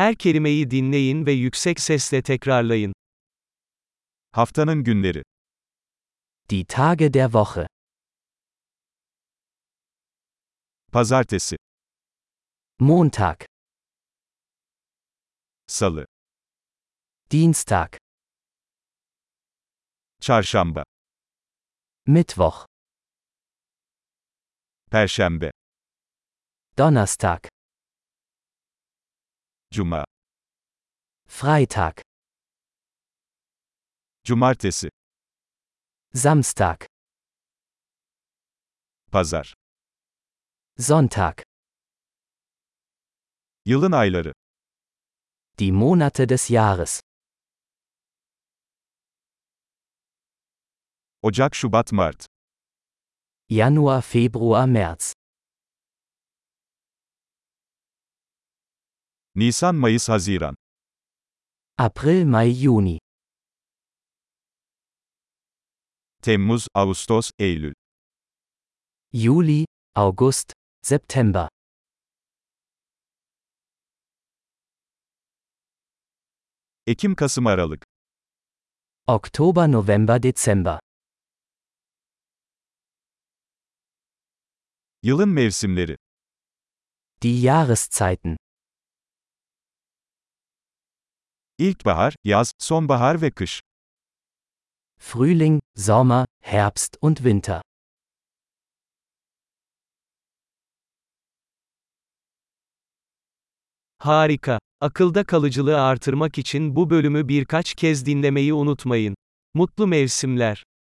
Her kelimeyi dinleyin ve yüksek sesle tekrarlayın. Haftanın günleri. Die Tage der Woche. Pazartesi, Montag, Salı, Dienstag, Çarşamba, Mittwoch, Perşembe, Donnerstag, Cuma, Freitag, Cumartesi, Samstag, Pazar. Sonntag. Yılın ayları. Die Monate des Jahres. Ocak, Şubat, Mart. Januar, Februar, März. Nisan, Mayıs, Haziran. April, Mai, Juni. Temmuz, Ağustos, Eylül. Juli, August, September. Ekim, Kasım, Aralık. Oktober, November, Dezember. Yılın mevsimleri. Die Jahreszeiten. İlkbahar, yaz, sonbahar ve kış. Frühling, Sommer, Herbst und Winter. Harika. Akılda kalıcılığı artırmak için bu bölümü birkaç kez dinlemeyi unutmayın. Mutlu mevsimler.